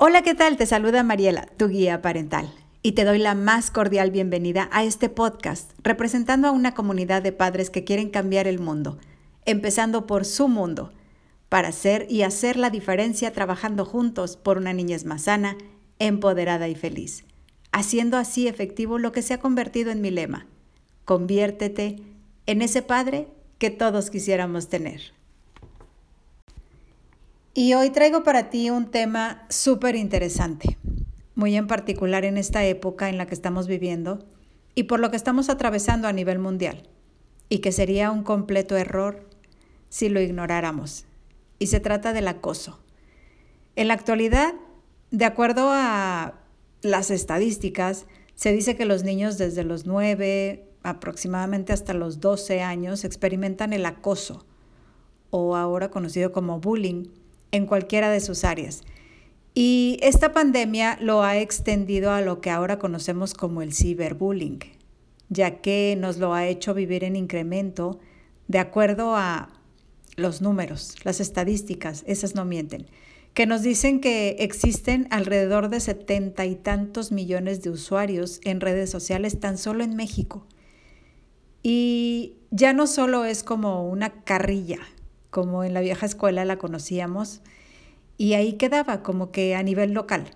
Hola, ¿qué tal? Te saluda Mariela, tu guía parental, y te doy la más cordial bienvenida a este podcast, representando a una comunidad de padres que quieren cambiar el mundo, empezando por su mundo, para hacer y hacer la diferencia trabajando juntos por una niñez más sana, empoderada y feliz, haciendo así efectivo lo que se ha convertido en mi lema, conviértete en ese padre que todos quisiéramos tener. Y hoy traigo para ti un tema súper interesante, muy en particular en esta época en la que estamos viviendo y por lo que estamos atravesando a nivel mundial, y que sería un completo error si lo ignoráramos. Y se trata del acoso. En la actualidad, de acuerdo a las estadísticas, se dice que los niños desde los 9 aproximadamente hasta los 12 años experimentan el acoso, o ahora conocido como bullying, en cualquiera de sus áreas. Y esta pandemia lo ha extendido a lo que ahora conocemos como el ciberbullying, ya que nos lo ha hecho vivir en incremento de acuerdo a los números, las estadísticas, esas no mienten, que nos dicen que existen alrededor de setenta y tantos millones de usuarios en redes sociales tan solo en México. Y ya no solo es como una carrilla, como en la vieja escuela la conocíamos, y ahí quedaba como que a nivel local.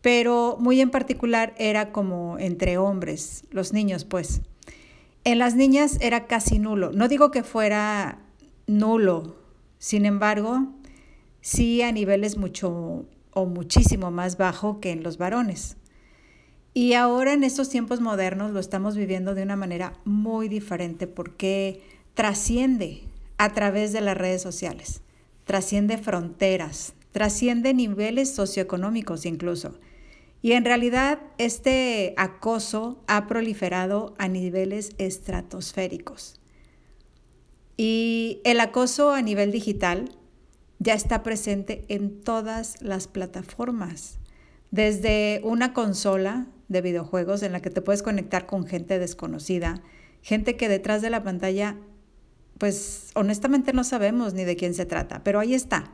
Pero muy en particular era como entre hombres, los niños pues. En las niñas era casi nulo. No digo que fuera nulo, sin embargo, sí a niveles mucho o muchísimo más bajo que en los varones. Y ahora en estos tiempos modernos lo estamos viviendo de una manera muy diferente porque trasciende a través de las redes sociales. Trasciende fronteras, trasciende niveles socioeconómicos incluso. Y en realidad este acoso ha proliferado a niveles estratosféricos. Y el acoso a nivel digital ya está presente en todas las plataformas, desde una consola de videojuegos en la que te puedes conectar con gente desconocida, gente que detrás de la pantalla pues honestamente no sabemos ni de quién se trata, pero ahí está,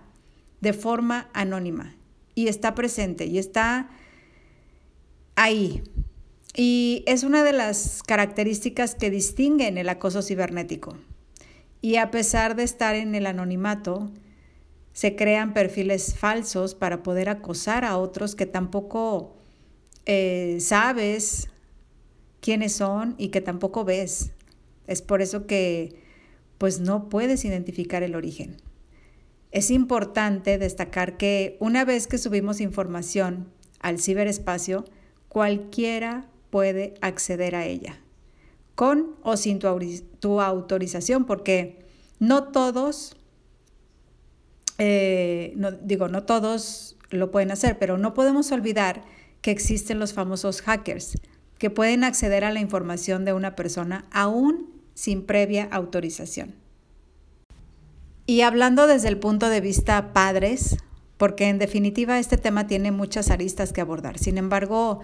de forma anónima, y está presente, y está ahí. Y es una de las características que distinguen el acoso cibernético. Y a pesar de estar en el anonimato, se crean perfiles falsos para poder acosar a otros que tampoco eh, sabes quiénes son y que tampoco ves. Es por eso que pues no puedes identificar el origen. Es importante destacar que una vez que subimos información al ciberespacio, cualquiera puede acceder a ella, con o sin tu, autorización, porque no todos, eh, digo, no todos lo pueden hacer, pero no podemos olvidar que existen los famosos hackers, que pueden acceder a la información de una persona aún sin previa autorización. Y hablando desde el punto de vista padres, porque en definitiva este tema tiene muchas aristas que abordar. Sin embargo,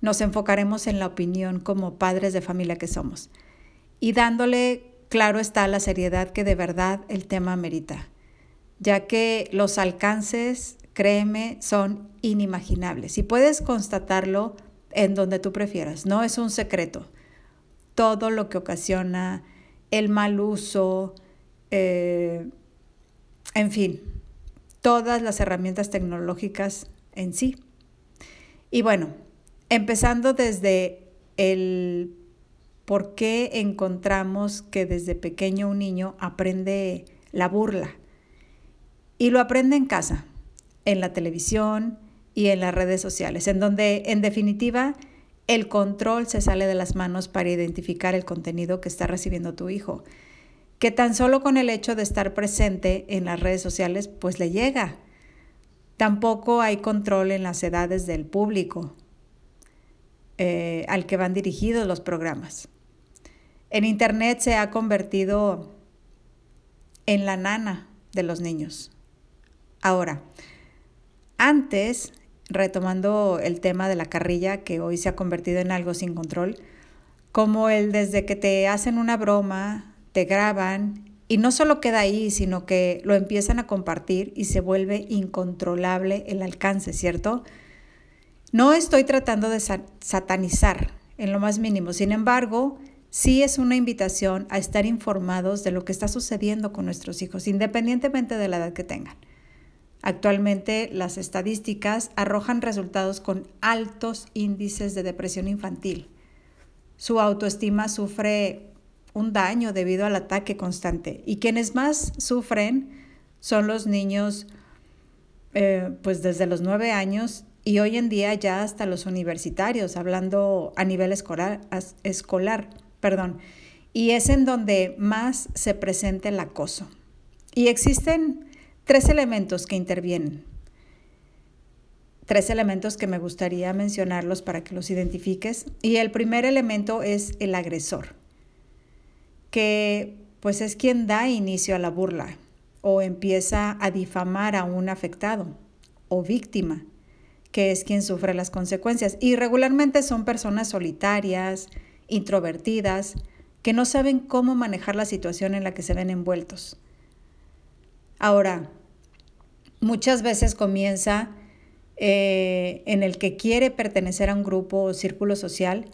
nos enfocaremos en la opinión como padres de familia que somos y dándole, claro está, la seriedad que de verdad el tema merita, ya que los alcances, créeme, son inimaginables y puedes constatarlo en donde tú prefieras, no es un secreto todo lo que ocasiona el mal uso, eh, en fin, todas las herramientas tecnológicas en sí. Y bueno, empezando desde el por qué encontramos que desde pequeño un niño aprende la burla. Y lo aprende en casa, en la televisión y en las redes sociales, en donde en definitiva el control se sale de las manos para identificar el contenido que está recibiendo tu hijo, que tan solo con el hecho de estar presente en las redes sociales, pues le llega. Tampoco hay control en las edades del público eh, al que van dirigidos los programas. En Internet se ha convertido en la nana de los niños. Ahora, antes retomando el tema de la carrilla que hoy se ha convertido en algo sin control, como el desde que te hacen una broma, te graban Y no solo queda ahí, sino que lo empiezan a compartir y se vuelve incontrolable el alcance, ¿cierto? No estoy tratando de satanizar en lo más mínimo, sin embargo, sí es una invitación a estar informados de lo que está sucediendo con nuestros hijos, independientemente de la edad que tengan. Actualmente las estadísticas arrojan resultados con altos índices de depresión infantil. Su autoestima sufre un daño debido al ataque constante y quienes más sufren son los niños eh, pues desde los nueve años y hoy en día ya hasta los universitarios, hablando a nivel escolar, escolar perdón, y es en donde más se presenta el acoso. Y existen tres elementos que intervienen. Tres elementos que me gustaría mencionarlos para que los identifiques. Y el primer elemento es el agresor, que pues es quien da inicio a la burla o empieza a difamar a un afectado o víctima, que es quien sufre las consecuencias. Y regularmente son personas solitarias, introvertidas, que no saben cómo manejar la situación en la que se ven envueltos. Ahora, muchas veces comienza eh, en el que quiere pertenecer a un grupo o círculo social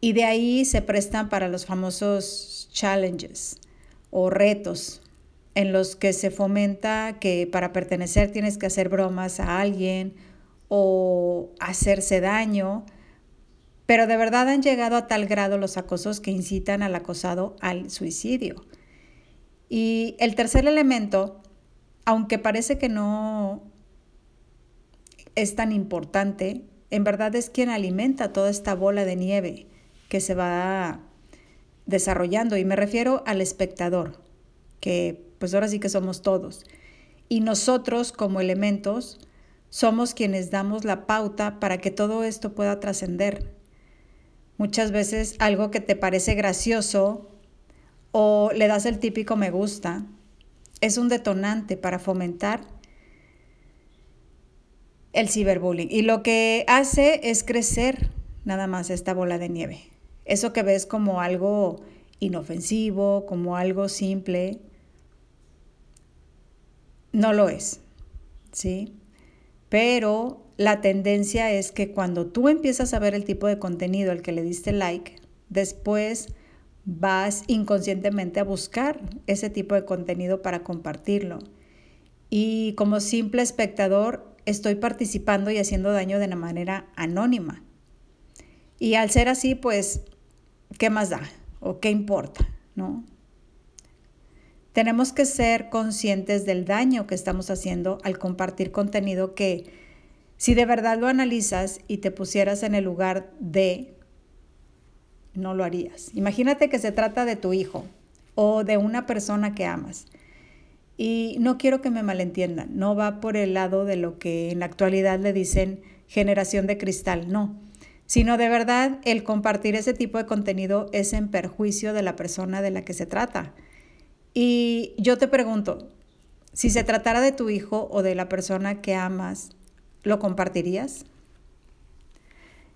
y de ahí se prestan para los famosos challenges o retos en los que se fomenta que para pertenecer tienes que hacer bromas a alguien o hacerse daño, pero de verdad han llegado a tal grado los acosos que incitan al acosado al suicidio. Y el tercer elemento aunque parece que no es tan importante, en verdad es quien alimenta toda esta bola de nieve que se va desarrollando. Y me refiero al espectador, que pues ahora sí que somos todos. Y nosotros como elementos somos quienes damos la pauta para que todo esto pueda trascender. Muchas veces algo que te parece gracioso o le das el típico me gusta es un detonante para fomentar el ciberbullying. Y lo que hace es crecer nada más esta bola de nieve. Eso que ves como algo inofensivo, como algo simple, no lo es, ¿sí? Pero la tendencia es que cuando tú empiezas a ver el tipo de contenido al que le diste like, después vas inconscientemente a buscar ese tipo de contenido para compartirlo. Y como simple espectador estoy participando y haciendo daño de una manera anónima. Y al ser así, pues, ¿qué más da? ¿O qué importa? ¿No? Tenemos que ser conscientes del daño que estamos haciendo al compartir contenido que, si de verdad lo analizas y te pusieras en el lugar de no lo harías. Imagínate que se trata de tu hijo o de una persona que amas. Y no quiero que me malentiendan, no va por el lado de lo que en la actualidad le dicen generación de cristal, no, sino de verdad el compartir ese tipo de contenido es en perjuicio de la persona de la que se trata. Y yo te pregunto, si se tratara de tu hijo o de la persona que amas, ¿lo compartirías?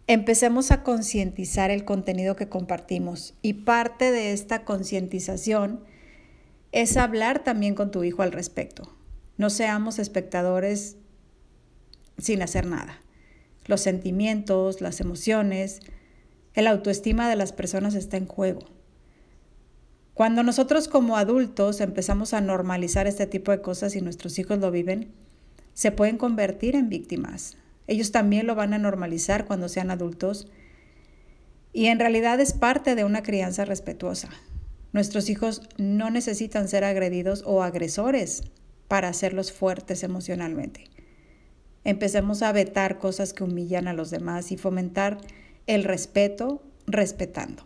Empecemos a concientizar el contenido que compartimos y parte de esta concientización es hablar también con tu hijo al respecto. No seamos espectadores sin hacer nada. Los sentimientos, las emociones, el autoestima de las personas está en juego. Cuando nosotros como adultos empezamos a normalizar este tipo de cosas y nuestros hijos lo viven, se pueden convertir en víctimas, ellos también lo van a normalizar cuando sean adultos. Y en realidad es parte de una crianza respetuosa. Nuestros hijos no necesitan ser agredidos o agresores para hacerlos fuertes emocionalmente. Empecemos a vetar cosas que humillan a los demás y fomentar el respeto respetando.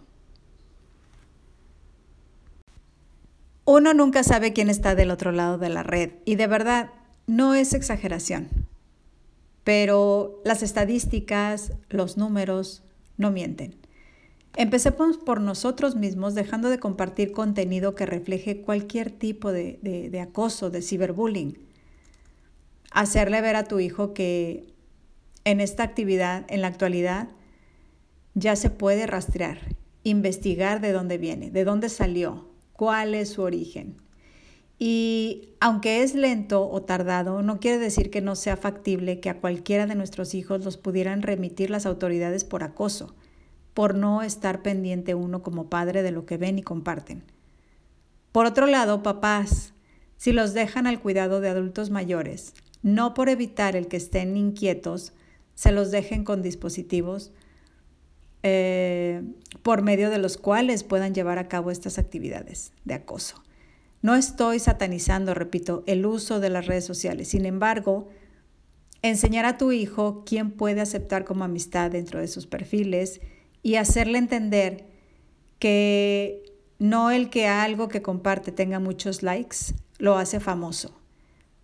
Uno nunca sabe quién está del otro lado de la red y de verdad no es exageración pero las estadísticas, los números no mienten. Empecemos por nosotros mismos, dejando de compartir contenido que refleje cualquier tipo de, acoso, de ciberbullying. Hacerle ver a tu hijo que en esta actividad, en la actualidad, ya se puede rastrear, investigar de dónde viene, de dónde salió, cuál es su origen. Y aunque es lento o tardado, no quiere decir que no sea factible que a cualquiera de nuestros hijos los pudieran remitir las autoridades por acoso, por no estar pendiente uno como padre de lo que ven y comparten. Por otro lado, papás, si los dejan al cuidado de adultos mayores, no por evitar el que estén inquietos, se los dejen con dispositivos eh, por medio de los cuales puedan llevar a cabo estas actividades de acoso. No estoy satanizando, repito, el uso de las redes sociales. Sin embargo, enseñar a tu hijo quién puede aceptar como amistad dentro de sus perfiles y hacerle entender que no el que algo que comparte tenga muchos likes lo hace famoso.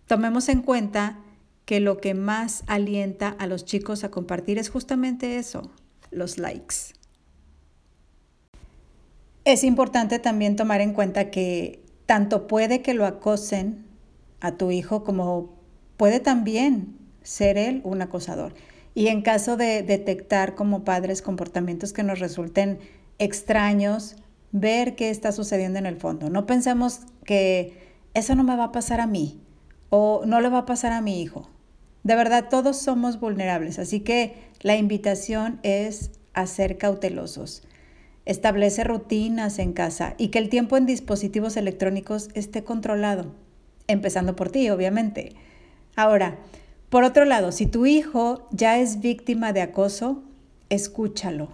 Tomemos en cuenta que lo que más alienta a los chicos a compartir es justamente eso, los likes. Es importante también tomar en cuenta que tanto puede que lo acosen a tu hijo como puede también ser él un acosador. Y en caso de detectar como padres comportamientos que nos resulten extraños, ver qué está sucediendo en el fondo. No pensemos que eso no me va a pasar a mí o no le va a pasar a mi hijo. De verdad, todos somos vulnerables, así que la invitación es a ser cautelosos. Establece rutinas en casa y que el tiempo en dispositivos electrónicos esté controlado, empezando por ti, obviamente. Ahora, por otro lado, si tu hijo ya es víctima de acoso, escúchalo.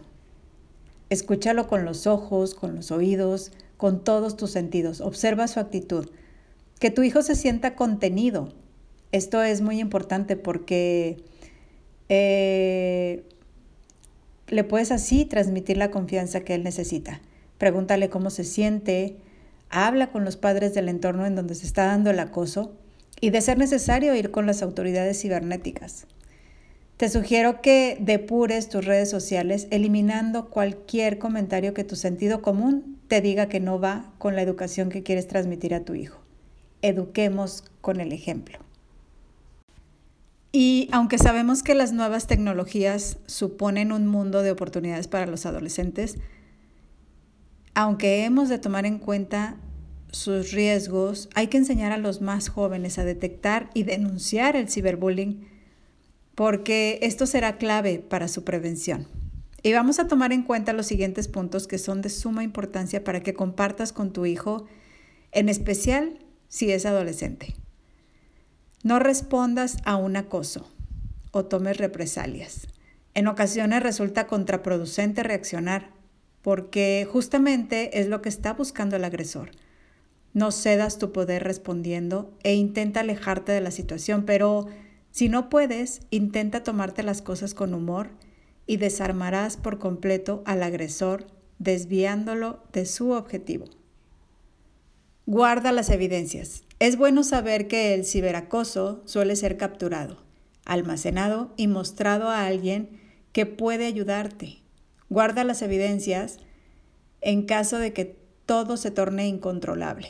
Escúchalo con los ojos, con los oídos, con todos tus sentidos. Observa su actitud. Que tu hijo se sienta contenido. Esto es muy importante porque eh, le puedes así transmitir la confianza que él necesita. Pregúntale cómo se siente, habla con los padres del entorno en donde se está dando el acoso y de ser necesario ir con las autoridades cibernéticas. Te sugiero que depures tus redes sociales eliminando cualquier comentario que tu sentido común te diga que no va con la educación que quieres transmitir a tu hijo. Eduquemos con el ejemplo. Y aunque sabemos que las nuevas tecnologías suponen un mundo de oportunidades para los adolescentes, aunque hemos de tomar en cuenta sus riesgos, hay que enseñar a los más jóvenes a detectar y denunciar el ciberbullying, porque esto será clave para su prevención. Y vamos a tomar en cuenta los siguientes puntos que son de suma importancia para que compartas con tu hijo, en especial si es adolescente. No respondas a un acoso o tomes represalias. En ocasiones resulta contraproducente reaccionar porque justamente es lo que está buscando el agresor. No cedas tu poder respondiendo e intenta alejarte de la situación, pero si no puedes, intenta tomarte las cosas con humor y desarmarás por completo al agresor, desviándolo de su objetivo. Guarda las evidencias. Es bueno saber que el ciberacoso suele ser capturado, almacenado y mostrado a alguien que puede ayudarte. Guarda las evidencias en caso de que todo se torne incontrolable.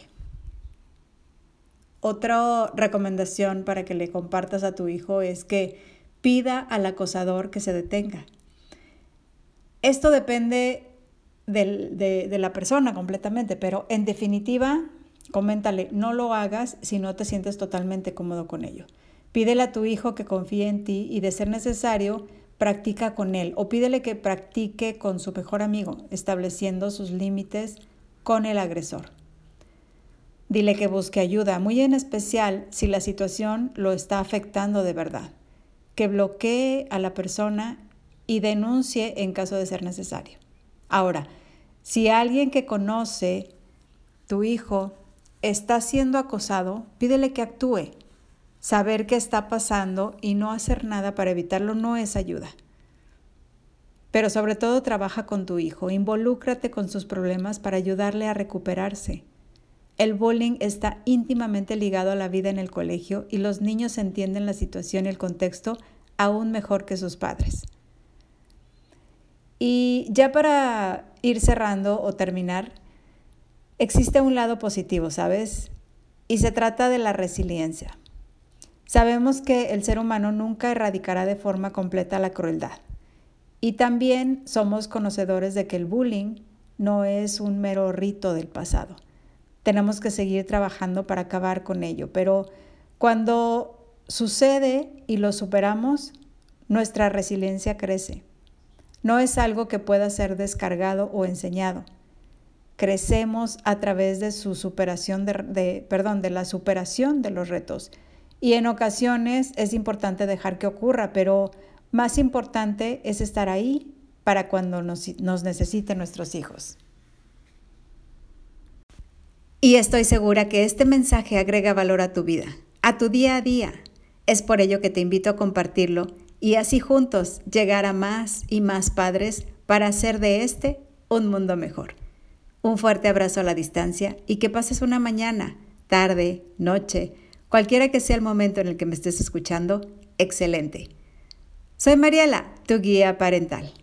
Otra recomendación para que le compartas a tu hijo es que pida al acosador que se detenga. Esto depende de, la persona completamente, pero en definitiva Coméntale, no lo hagas si no te sientes totalmente cómodo con ello. Pídele a tu hijo que confíe en ti y de ser necesario, practica con él o pídele que practique con su mejor amigo, estableciendo sus límites con el agresor. Dile que busque ayuda, muy en especial si la situación lo está afectando de verdad, que bloquee a la persona y denuncie en caso de ser necesario. Ahora, si alguien que conoce tu hijo está siendo acosado, pídele que actúe. Saber qué está pasando y no hacer nada para evitarlo no es ayuda. Pero sobre todo trabaja con tu hijo, involúcrate con sus problemas para ayudarle a recuperarse. El bullying está íntimamente ligado a la vida en el colegio y los niños entienden la situación y el contexto aún mejor que sus padres. Y ya para ir cerrando o terminar, existe un lado positivo, ¿sabes? Y se trata de la resiliencia. Sabemos que el ser humano nunca erradicará de forma completa la crueldad. Y también somos conocedores de que el bullying no es un mero rito del pasado. tenemos que seguir trabajando para acabar con ello. Pero cuando sucede y lo superamos, nuestra resiliencia crece. No es algo que pueda ser descargado o enseñado. Crecemos a través de su superación de, perdón, de la superación de los retos. Y en ocasiones es importante dejar que ocurra, pero más importante es estar ahí para cuando nos, nos necesiten nuestros hijos. Y estoy segura que este mensaje agrega valor a tu vida, a tu día a día. Es por ello que te invito a compartirlo y así juntos llegar a más y más padres para hacer de este un mundo mejor. Un fuerte abrazo a la distancia y que pases una mañana, tarde, noche, cualquiera que sea el momento en el que me estés escuchando, excelente. Soy Mariela, tu guía parental.